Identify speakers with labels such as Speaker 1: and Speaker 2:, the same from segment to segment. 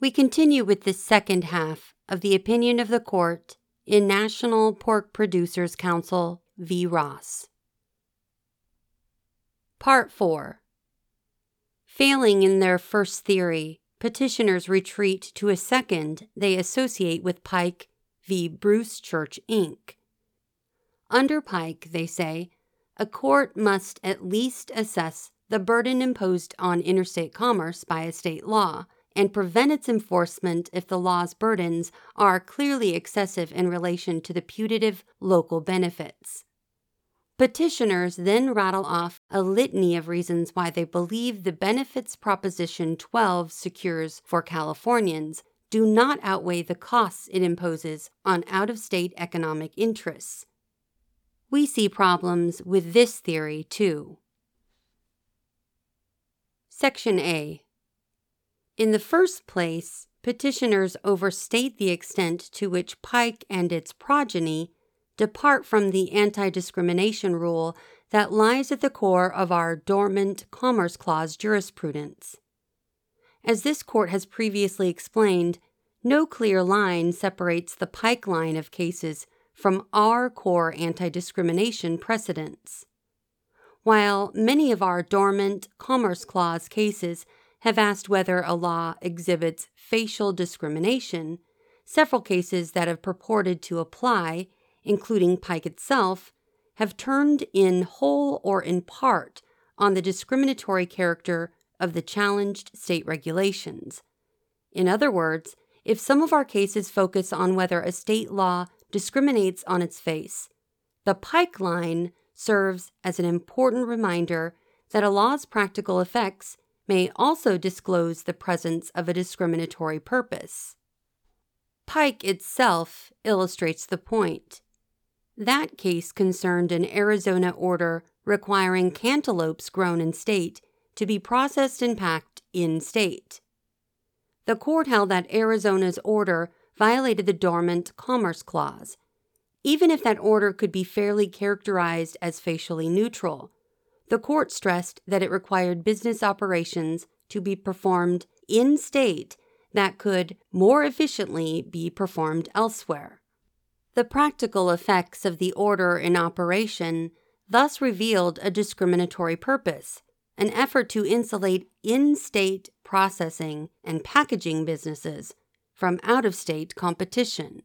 Speaker 1: We continue with the second half of the opinion of the court in National Pork Producers Council v. Ross. Part 4 Failing in their first theory, petitioners retreat to a second they associate with Pike v. Bruce Church, Inc. Under Pike, they say, a court must at least assess the burden imposed on interstate commerce by a state law and prevent its enforcement if the law's burdens are clearly excessive in relation to the putative local benefits. Petitioners then rattle off a litany of reasons why they believe the benefits Proposition 12 secures for Californians do not outweigh the costs it imposes on out of state economic interests. We see problems with this theory too. Section A In the first place, petitioners overstate the extent to which Pike and its progeny depart from the anti discrimination rule that lies at the core of our dormant Commerce Clause jurisprudence. As this court has previously explained, no clear line separates the Pike line of cases from our core anti discrimination precedents. While many of our dormant Commerce Clause cases have asked whether a law exhibits facial discrimination, several cases that have purported to apply including Pike itself, have turned in whole or in part on the discriminatory character of the challenged state regulations. In other words, if some of our cases focus on whether a state law discriminates on its face, the Pike line serves as an important reminder that a law's practical effects may also disclose the presence of a discriminatory purpose. Pike itself illustrates the point. That case concerned an Arizona order requiring cantaloupes grown in state to be processed and packed in state. The court held that Arizona's order violated the Dormant Commerce Clause, even if that order could be fairly characterized as facially neutral. The court stressed that it required business operations to be performed in state that could more efficiently be performed elsewhere. The practical effects of the order in operation thus revealed a discriminatory purpose, an effort to insulate in state processing and packaging businesses from out of state competition.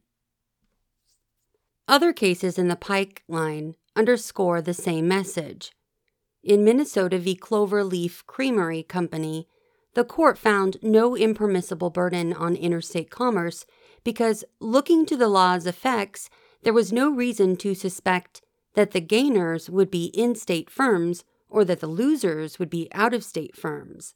Speaker 1: Other cases in the Pike line underscore the same message. In Minnesota v. Clover Leaf Creamery Company, the court found no impermissible burden on interstate commerce because looking to the law's effects, there was no reason to suspect that the gainers would be in state firms or that the losers would be out of state firms.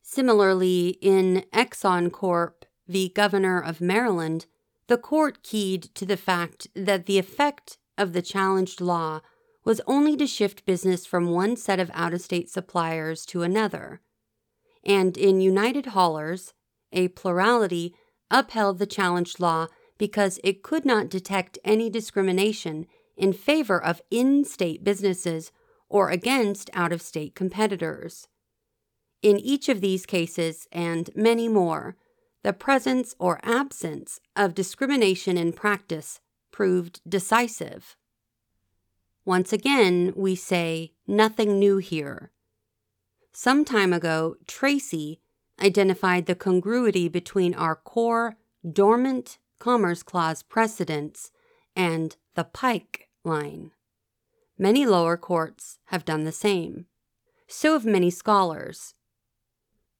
Speaker 1: Similarly, in Exxon Corp v. Governor of Maryland, the court keyed to the fact that the effect of the challenged law was only to shift business from one set of out of state suppliers to another. And in United Haulers, a plurality upheld the challenged law because it could not detect any discrimination in favor of in state businesses or against out of state competitors. In each of these cases, and many more, the presence or absence of discrimination in practice proved decisive. Once again, we say nothing new here. Some time ago, Tracy identified the congruity between our core dormant Commerce Clause precedents and the Pike line. Many lower courts have done the same. So have many scholars.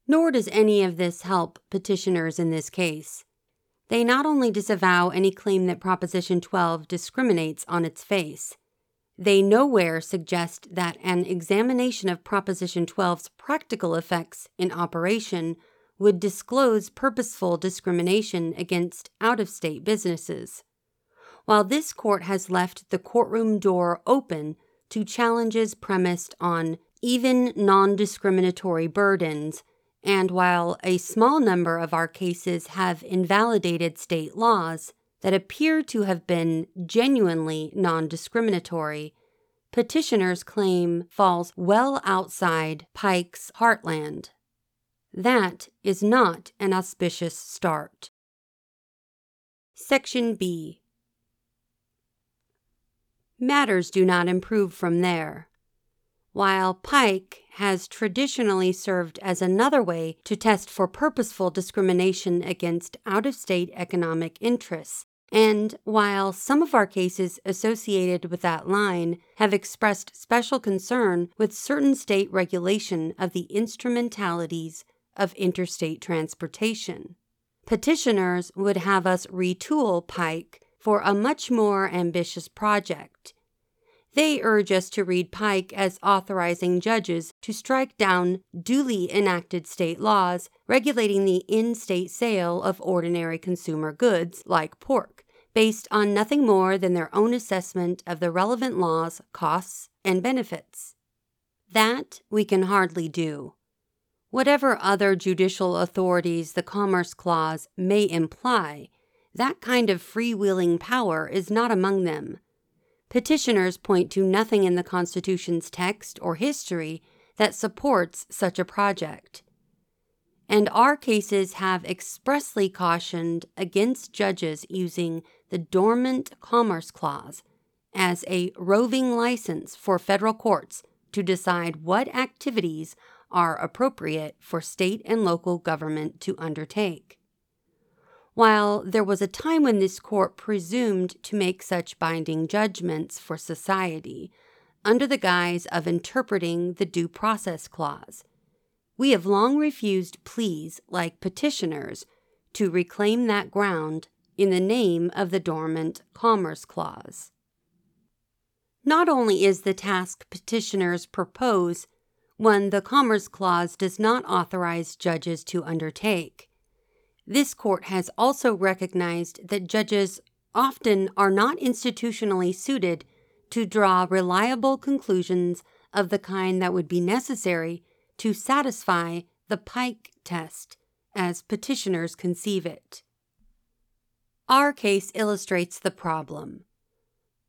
Speaker 1: Nor does any of this help petitioners in this case. They not only disavow any claim that Proposition 12 discriminates on its face, they nowhere suggest that an examination of Proposition 12's practical effects in operation would disclose purposeful discrimination against out of state businesses. While this court has left the courtroom door open to challenges premised on even non discriminatory burdens, and while a small number of our cases have invalidated state laws, that appear to have been genuinely non discriminatory, petitioner's claim falls well outside Pike's heartland. That is not an auspicious start. Section B Matters do not improve from there. While Pike has traditionally served as another way to test for purposeful discrimination against out of state economic interests, and while some of our cases associated with that line have expressed special concern with certain state regulation of the instrumentalities of interstate transportation, petitioners would have us retool Pike for a much more ambitious project they urge us to read Pike as authorizing judges to strike down duly enacted state laws regulating the in state sale of ordinary consumer goods like pork, based on nothing more than their own assessment of the relevant law's costs and benefits. That we can hardly do. Whatever other judicial authorities the Commerce Clause may imply, that kind of freewheeling power is not among them Petitioners point to nothing in the Constitution's text or history that supports such a project. And our cases have expressly cautioned against judges using the Dormant Commerce Clause as a roving license for federal courts to decide what activities are appropriate for state and local government to undertake while there was a time when this court presumed to make such binding judgments for society under the guise of interpreting the Due Process Clause. We have long refused pleas like petitioners to reclaim that ground in the name of the Dormant Commerce Clause. Not only is the task petitioners propose one the Commerce Clause does not authorize judges to undertake, this court has also recognized that judges often are not institutionally suited to draw reliable conclusions of the kind that would be necessary to satisfy the Pike test as petitioners conceive it. Our case illustrates the problem.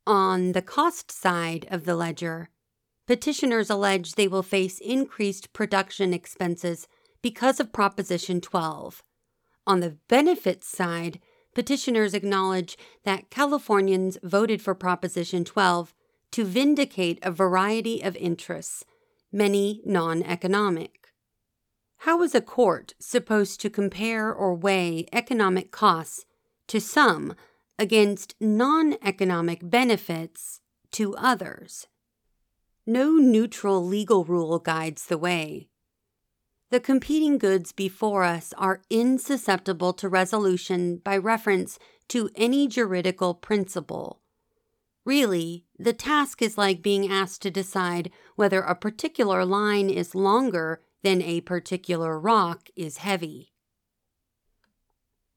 Speaker 1: On the cost side of the ledger, petitioners allege they will face increased production expenses because of Proposition 12 on the benefits side, petitioners acknowledge that Californians voted for Proposition 12 to vindicate a variety of interests, many non economic. How is a court supposed to compare or weigh economic costs to some against non economic benefits to others? No neutral legal rule guides the way the competing goods before us are insusceptible to resolution by reference to any juridical principle. Really, the task is like being asked to decide whether a particular line is longer than a particular rock is heavy.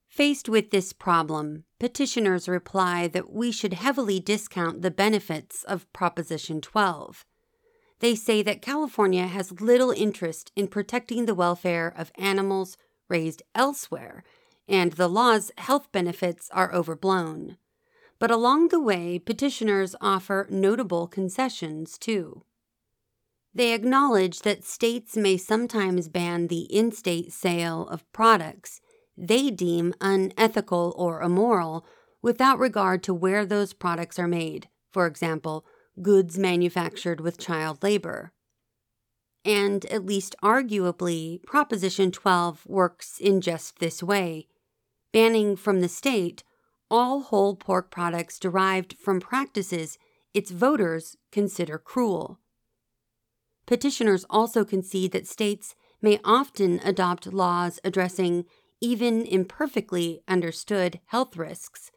Speaker 1: Faced with this problem, petitioners reply that we should heavily discount the benefits of Proposition 12 they say that California has little interest in protecting the welfare of animals raised elsewhere, and the law's health benefits are overblown. But along the way, petitioners offer notable concessions, too. They acknowledge that states may sometimes ban the in state sale of products they deem unethical or immoral without regard to where those products are made, for example, goods manufactured with child labor. And at least arguably, Proposition 12 works in just this way, banning from the state all whole pork products derived from practices its voters consider cruel. Petitioners also concede that states may often adopt laws addressing even imperfectly understood health risks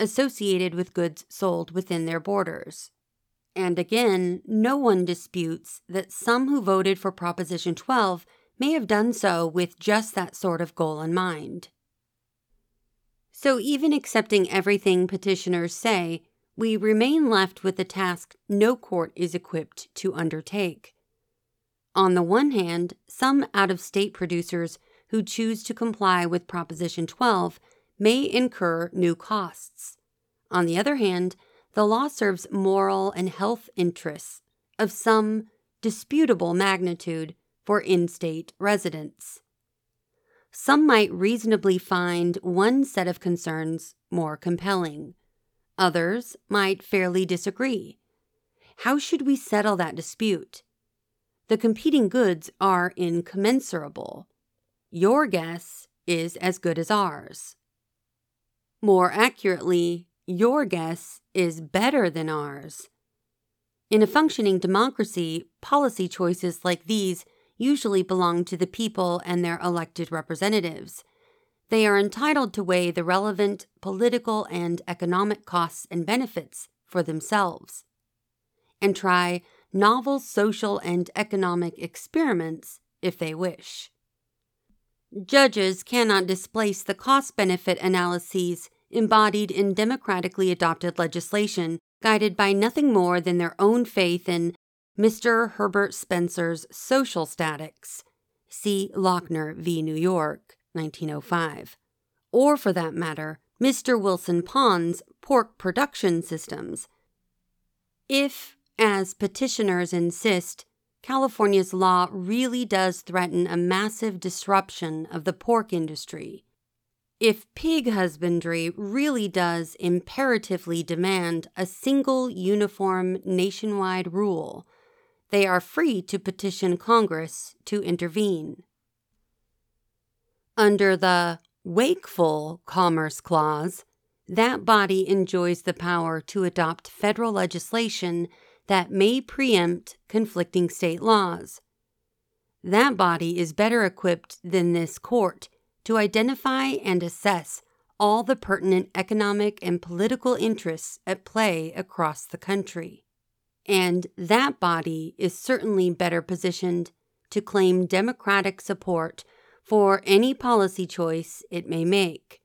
Speaker 1: associated with goods sold within their borders. And again, no one disputes that some who voted for Proposition 12 may have done so with just that sort of goal in mind. So, even accepting everything petitioners say, we remain left with a task no court is equipped to undertake. On the one hand, some out of state producers who choose to comply with Proposition 12 may incur new costs. On the other hand, the law serves moral and health interests of some disputable magnitude for in state residents. some might reasonably find one set of concerns more compelling. Others might fairly disagree. How should we settle that dispute? The competing goods are incommensurable. Your guess is as good as ours. More accurately, your guess is better than ours. In a functioning democracy, policy choices like these usually belong to the people and their elected representatives. They are entitled to weigh the relevant political and economic costs and benefits for themselves and try novel social and economic experiments if they wish. Judges cannot displace the cost benefit analyses embodied in democratically adopted legislation, guided by nothing more than their own faith in Mr. Herbert Spencer's social statics. See Lochner v. New York, 1905. Or, for that matter, Mr. Wilson Pond's pork production systems. If, as petitioners insist, California's law really does threaten a massive disruption of the pork industry, if pig husbandry really does imperatively demand a single uniform nationwide rule, they are free to petition Congress to intervene. Under the Wakeful Commerce Clause, that body enjoys the power to adopt federal legislation that may preempt conflicting state laws. That body is better equipped than this court to identify and assess all the pertinent economic and political interests at play across the country. And that body is certainly better positioned to claim Democratic support for any policy choice it may make.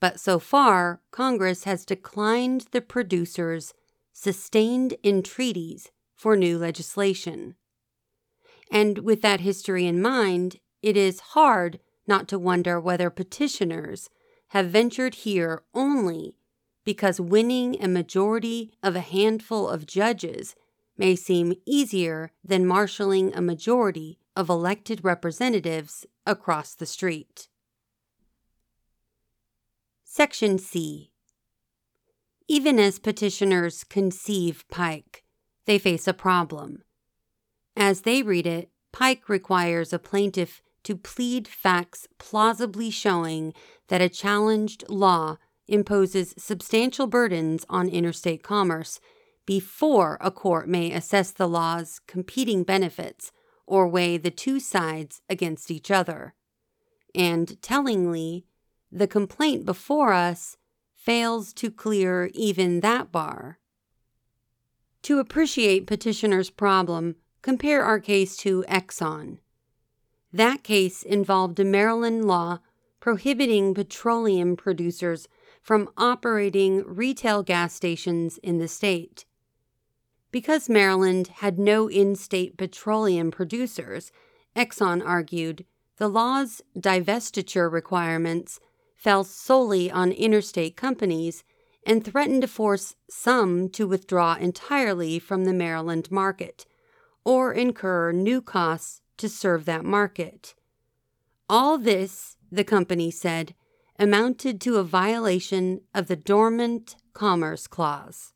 Speaker 1: But so far, Congress has declined the producers' sustained entreaties for new legislation. And with that history in mind, it is hard not to wonder whether petitioners have ventured here only because winning a majority of a handful of judges may seem easier than marshaling a majority of elected representatives across the street. Section C. Even as petitioners conceive Pike, they face a problem. As they read it, Pike requires a plaintiff to plead facts plausibly showing that a challenged law imposes substantial burdens on interstate commerce before a court may assess the law's competing benefits or weigh the two sides against each other. And tellingly, the complaint before us fails to clear even that bar. To appreciate petitioner's problem, compare our case to Exxon. That case involved a Maryland law prohibiting petroleum producers from operating retail gas stations in the state. Because Maryland had no in state petroleum producers, Exxon argued the law's divestiture requirements fell solely on interstate companies and threatened to force some to withdraw entirely from the Maryland market or incur new costs to serve that market. All this, the company said, amounted to a violation of the Dormant Commerce Clause.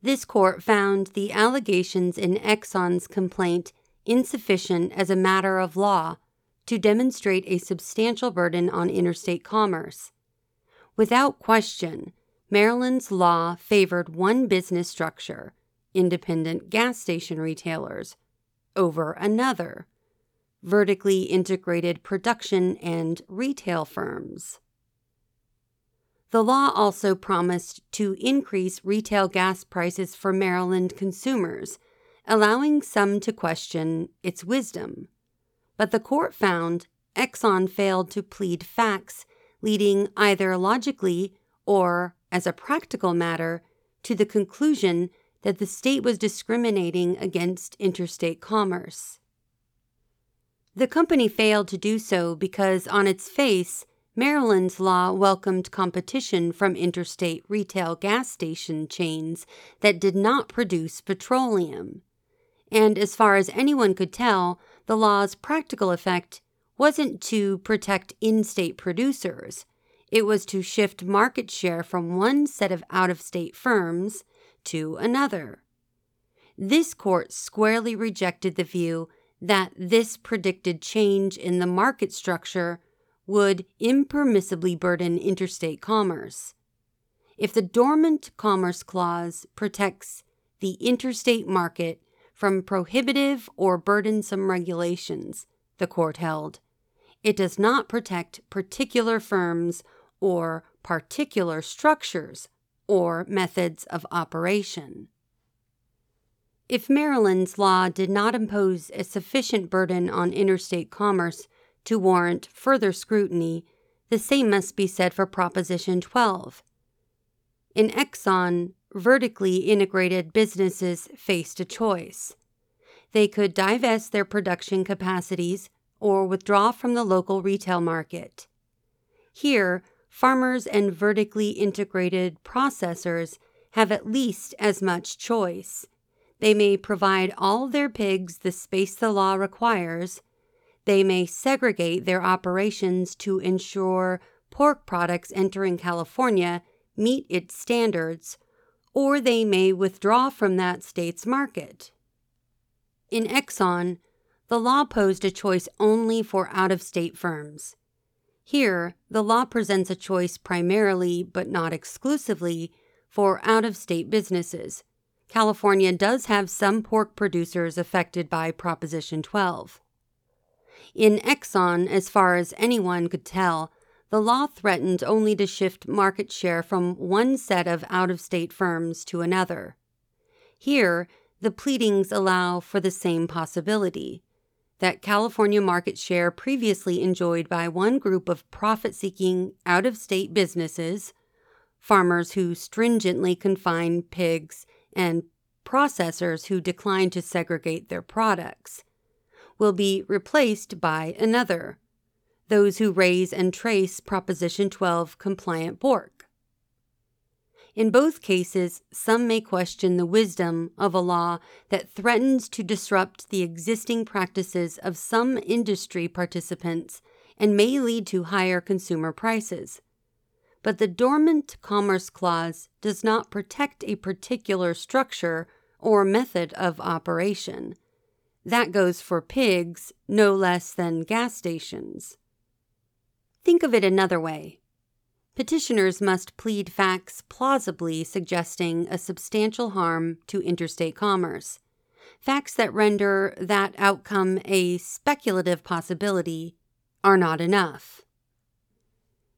Speaker 1: This court found the allegations in Exxon's complaint insufficient as a matter of law to demonstrate a substantial burden on interstate commerce. Without question, Maryland's law favored one business structure, independent gas station retailers, over another vertically integrated production and retail firms. The law also promised to increase retail gas prices for Maryland consumers, allowing some to question its wisdom. But the court found Exxon failed to plead facts leading either logically or, as a practical matter, to the conclusion that the state was discriminating against interstate commerce. The company failed to do so because, on its face, Maryland's law welcomed competition from interstate retail gas station chains that did not produce petroleum. And as far as anyone could tell, the law's practical effect wasn't to protect in state producers, it was to shift market share from one set of out of state firms to another. This court squarely rejected the view that this predicted change in the market structure would impermissibly burden interstate commerce. If the Dormant Commerce Clause protects the interstate market from prohibitive or burdensome regulations, the court held, it does not protect particular firms or particular structures or methods of operation. If Maryland's law did not impose a sufficient burden on interstate commerce to warrant further scrutiny, the same must be said for Proposition 12. In Exxon, vertically integrated businesses faced a choice. They could divest their production capacities or withdraw from the local retail market. Here, farmers and vertically integrated processors have at least as much choice. They may provide all their pigs the space the law requires. They may segregate their operations to ensure pork products entering California meet its standards, or they may withdraw from that state's market. In Exxon, the law posed a choice only for out of state firms. Here, the law presents a choice primarily, but not exclusively, for out of state businesses. California does have some pork producers affected by Proposition 12. In Exxon, as far as anyone could tell, the law threatened only to shift market share from one set of out of state firms to another. Here, the pleadings allow for the same possibility that California market share previously enjoyed by one group of profit seeking out of state businesses, farmers who stringently confine pigs, and processors who decline to segregate their products, will be replaced by another those who raise and trace Proposition 12 compliant pork. In both cases, some may question the wisdom of a law that threatens to disrupt the existing practices of some industry participants and may lead to higher consumer prices. But the Dormant Commerce Clause does not protect a particular structure or method of operation. That goes for pigs no less than gas stations. Think of it another way petitioners must plead facts plausibly suggesting a substantial harm to interstate commerce, facts that render that outcome a speculative possibility are not enough.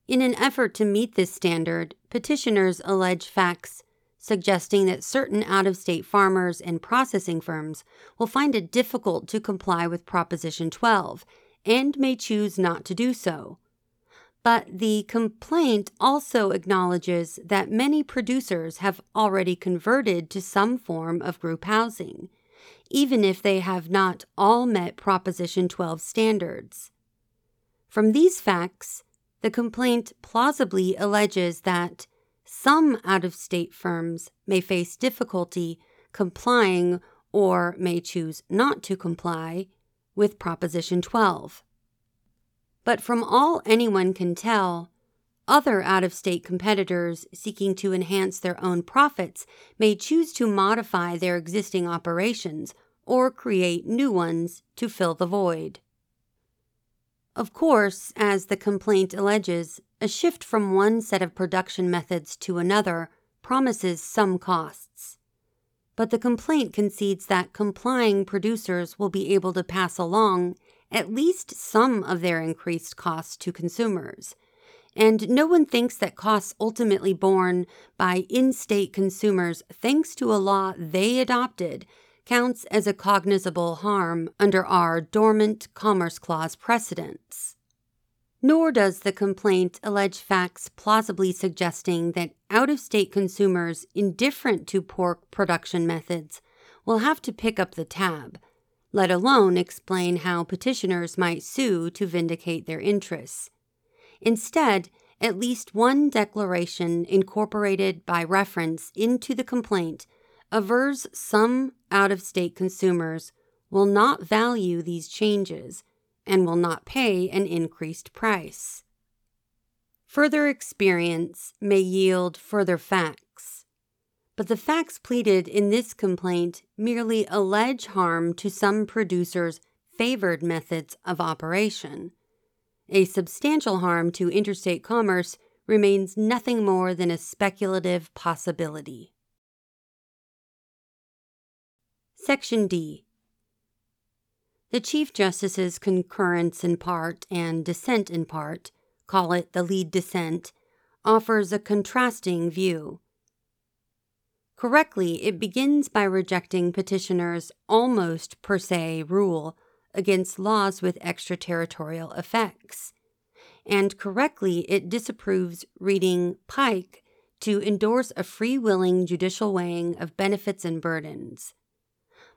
Speaker 1: In an effort to meet this standard, petitioners allege facts suggesting that certain out of state farmers and processing firms will find it difficult to comply with Proposition 12 and may choose not to do so but the complaint also acknowledges that many producers have already converted to some form of group housing, even if they have not all met Proposition 12 standards. From these facts, the complaint plausibly alleges that some out of state firms may face difficulty complying or may choose not to comply with Proposition 12. But from all anyone can tell, other out of state competitors seeking to enhance their own profits may choose to modify their existing operations or create new ones to fill the void. Of course, as the complaint alleges, a shift from one set of production methods to another promises some costs. But the complaint concedes that complying producers will be able to pass along at least some of their increased costs to consumers. And no one thinks that costs ultimately borne by in state consumers, thanks to a law they adopted, counts as a cognizable harm under our Dormant Commerce Clause precedents. Nor does the complaint allege facts plausibly suggesting that out of state consumers indifferent to pork production methods will have to pick up the tab let alone explain how petitioners might sue to vindicate their interests. Instead, at least one declaration incorporated by reference into the complaint avers some out of state consumers will not value these changes and will not pay an increased price. Further experience may yield further facts, but the facts pleaded in this complaint merely allege harm to some producers' favored methods of operation. A substantial harm to interstate commerce remains nothing more than a speculative possibility. Section D. The Chief Justice's concurrence in part and dissent in part call it the lead dissent, offers a contrasting view. Correctly, it begins by rejecting petitioners' almost per se rule against laws with extraterritorial effects. And correctly, it disapproves reading Pike to endorse a free willing judicial weighing of benefits and burdens.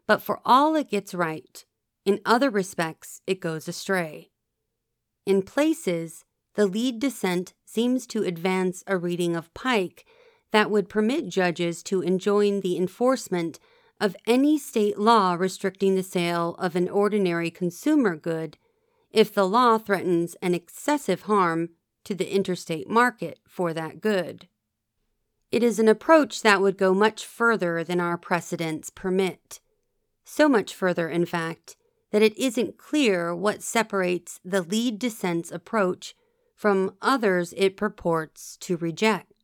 Speaker 1: But for all it gets right, in other respects it goes astray. In places, the lead dissent seems to advance a reading of Pike that would permit judges to enjoin the enforcement of any state law restricting the sale of an ordinary consumer good if the law threatens an excessive harm to the interstate market for that good. It is an approach that would go much further than our precedents permit. So much further, in fact, that it isn't clear what separates the lead dissent's approach from others it purports to reject.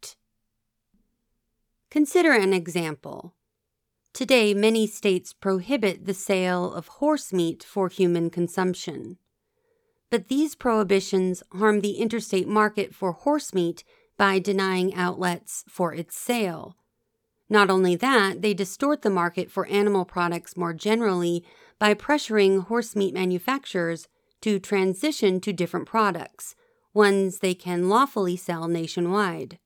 Speaker 1: Consider an example. Today, many states prohibit the sale of horse meat for human consumption. But these prohibitions harm the interstate market for horse meat by denying outlets for its sale. Not only that, they distort the market for animal products more generally by pressuring horse meat manufacturers to transition to different products, ones they can lawfully sell nationwide.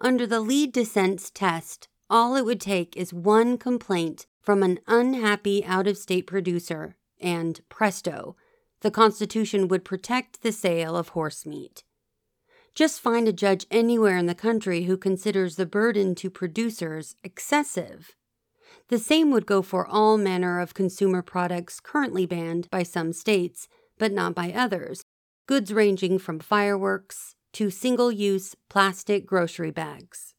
Speaker 1: Under the lead dissent's test, all it would take is one complaint from an unhappy out of state producer, and presto, the Constitution would protect the sale of horse meat. Just find a judge anywhere in the country who considers the burden to producers excessive. The same would go for all manner of consumer products currently banned by some states, but not by others, goods ranging from fireworks to single use plastic grocery bags.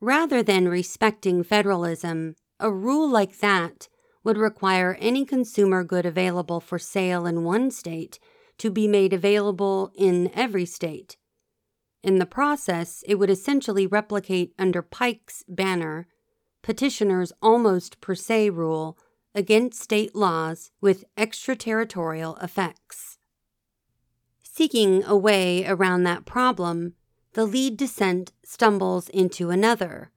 Speaker 1: Rather than respecting federalism, a rule like that would require any consumer good available for sale in one state to be made available in every state. In the process, it would essentially replicate under Pike's banner petitioners' almost per se rule against state laws with extraterritorial effects. Seeking a way around that problem, the lead dissent stumbles into another.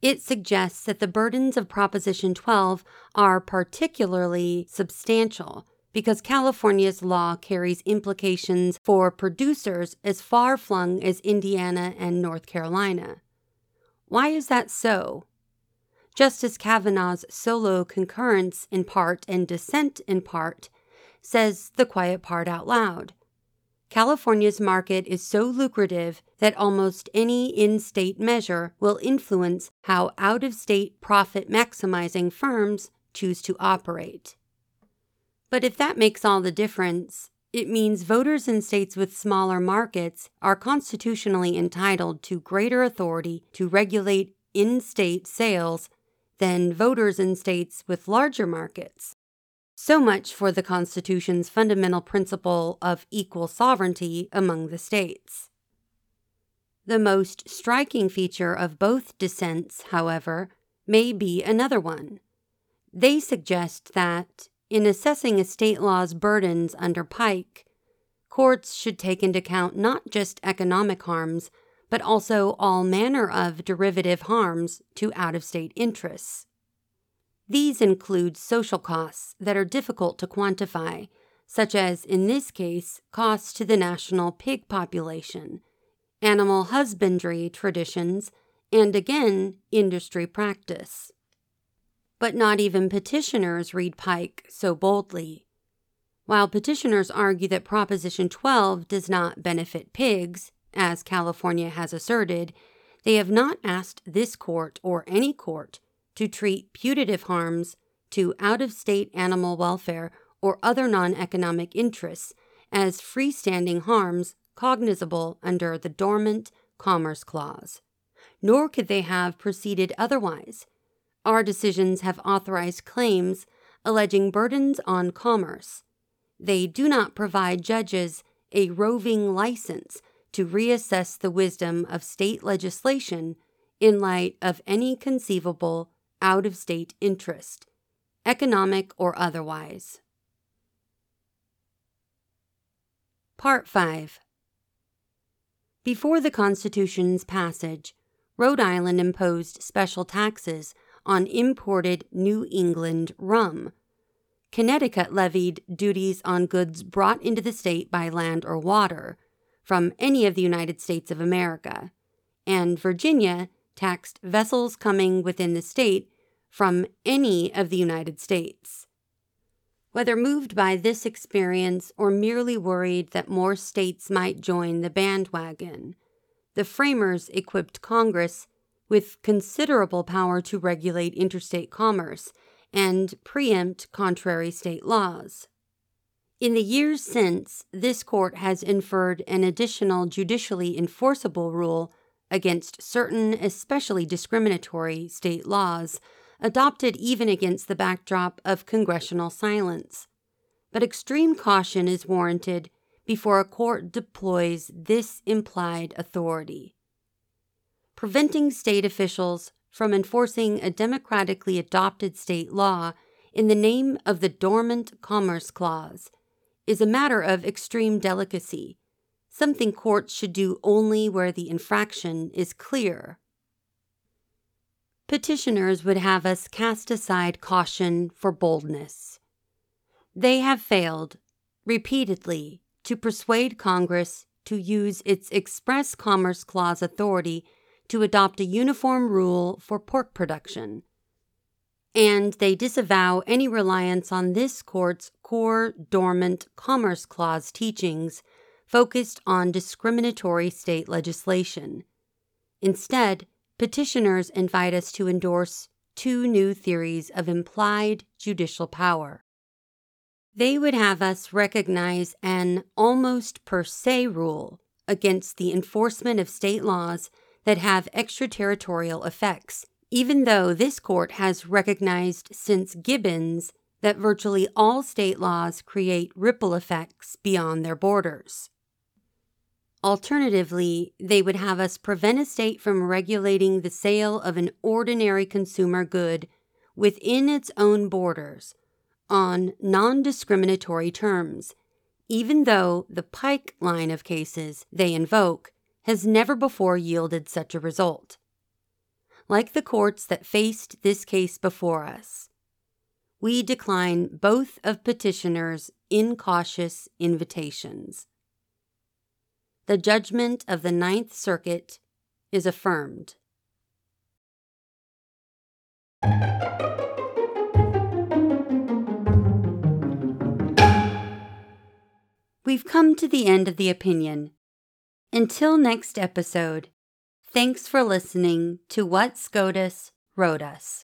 Speaker 1: It suggests that the burdens of Proposition 12 are particularly substantial because California's law carries implications for producers as far flung as Indiana and North Carolina. Why is that so? Justice Kavanaugh's solo concurrence in part and dissent in part says the quiet part out loud. California's market is so lucrative that almost any in state measure will influence how out of state profit maximizing firms choose to operate. But if that makes all the difference, it means voters in states with smaller markets are constitutionally entitled to greater authority to regulate in state sales than voters in states with larger markets. So much for the Constitution's fundamental principle of equal sovereignty among the states. The most striking feature of both dissents, however, may be another one. They suggest that, in assessing a state law's burdens under Pike, courts should take into account not just economic harms, but also all manner of derivative harms to out of state interests. These include social costs that are difficult to quantify, such as, in this case, costs to the national pig population, animal husbandry traditions, and again, industry practice. But not even petitioners read Pike so boldly. While petitioners argue that Proposition 12 does not benefit pigs, as California has asserted, they have not asked this court or any court to treat putative harms to out of state animal welfare or other non economic interests as freestanding harms cognizable under the Dormant Commerce Clause. Nor could they have proceeded otherwise. Our decisions have authorized claims alleging burdens on commerce. They do not provide judges a roving license to reassess the wisdom of state legislation in light of any conceivable out of state interest, economic or otherwise. Part 5 Before the Constitution's passage, Rhode Island imposed special taxes on imported New England rum. Connecticut levied duties on goods brought into the state by land or water from any of the United States of America, and Virginia taxed vessels coming within the state from any of the United States. Whether moved by this experience or merely worried that more states might join the bandwagon, the framers equipped Congress with considerable power to regulate interstate commerce and preempt contrary state laws. In the years since, this court has inferred an additional judicially enforceable rule against certain especially discriminatory state laws adopted even against the backdrop of congressional silence. But extreme caution is warranted before a court deploys this implied authority. Preventing state officials from enforcing a democratically adopted state law in the name of the Dormant Commerce Clause is a matter of extreme delicacy, something courts should do only where the infraction is clear. Petitioners would have us cast aside caution for boldness. They have failed, repeatedly, to persuade Congress to use its Express Commerce Clause authority to adopt a uniform rule for pork production and they disavow any reliance on this court's core dormant Commerce Clause teachings focused on discriminatory state legislation. Instead, petitioners invite us to endorse two new theories of implied judicial power. They would have us recognize an almost per se rule against the enforcement of state laws that have extraterritorial effects even though this court has recognized since Gibbons that virtually all state laws create ripple effects beyond their borders. Alternatively, they would have us prevent a state from regulating the sale of an ordinary consumer good within its own borders on non discriminatory terms, even though the Pike line of cases they invoke has never before yielded such a result like the courts that faced this case before us. We decline both of petitioners' incautious invitations. The judgment of the Ninth Circuit is affirmed. We've come to the end of the opinion. Until next episode, Thanks for listening to What SCOTUS Wrote Us.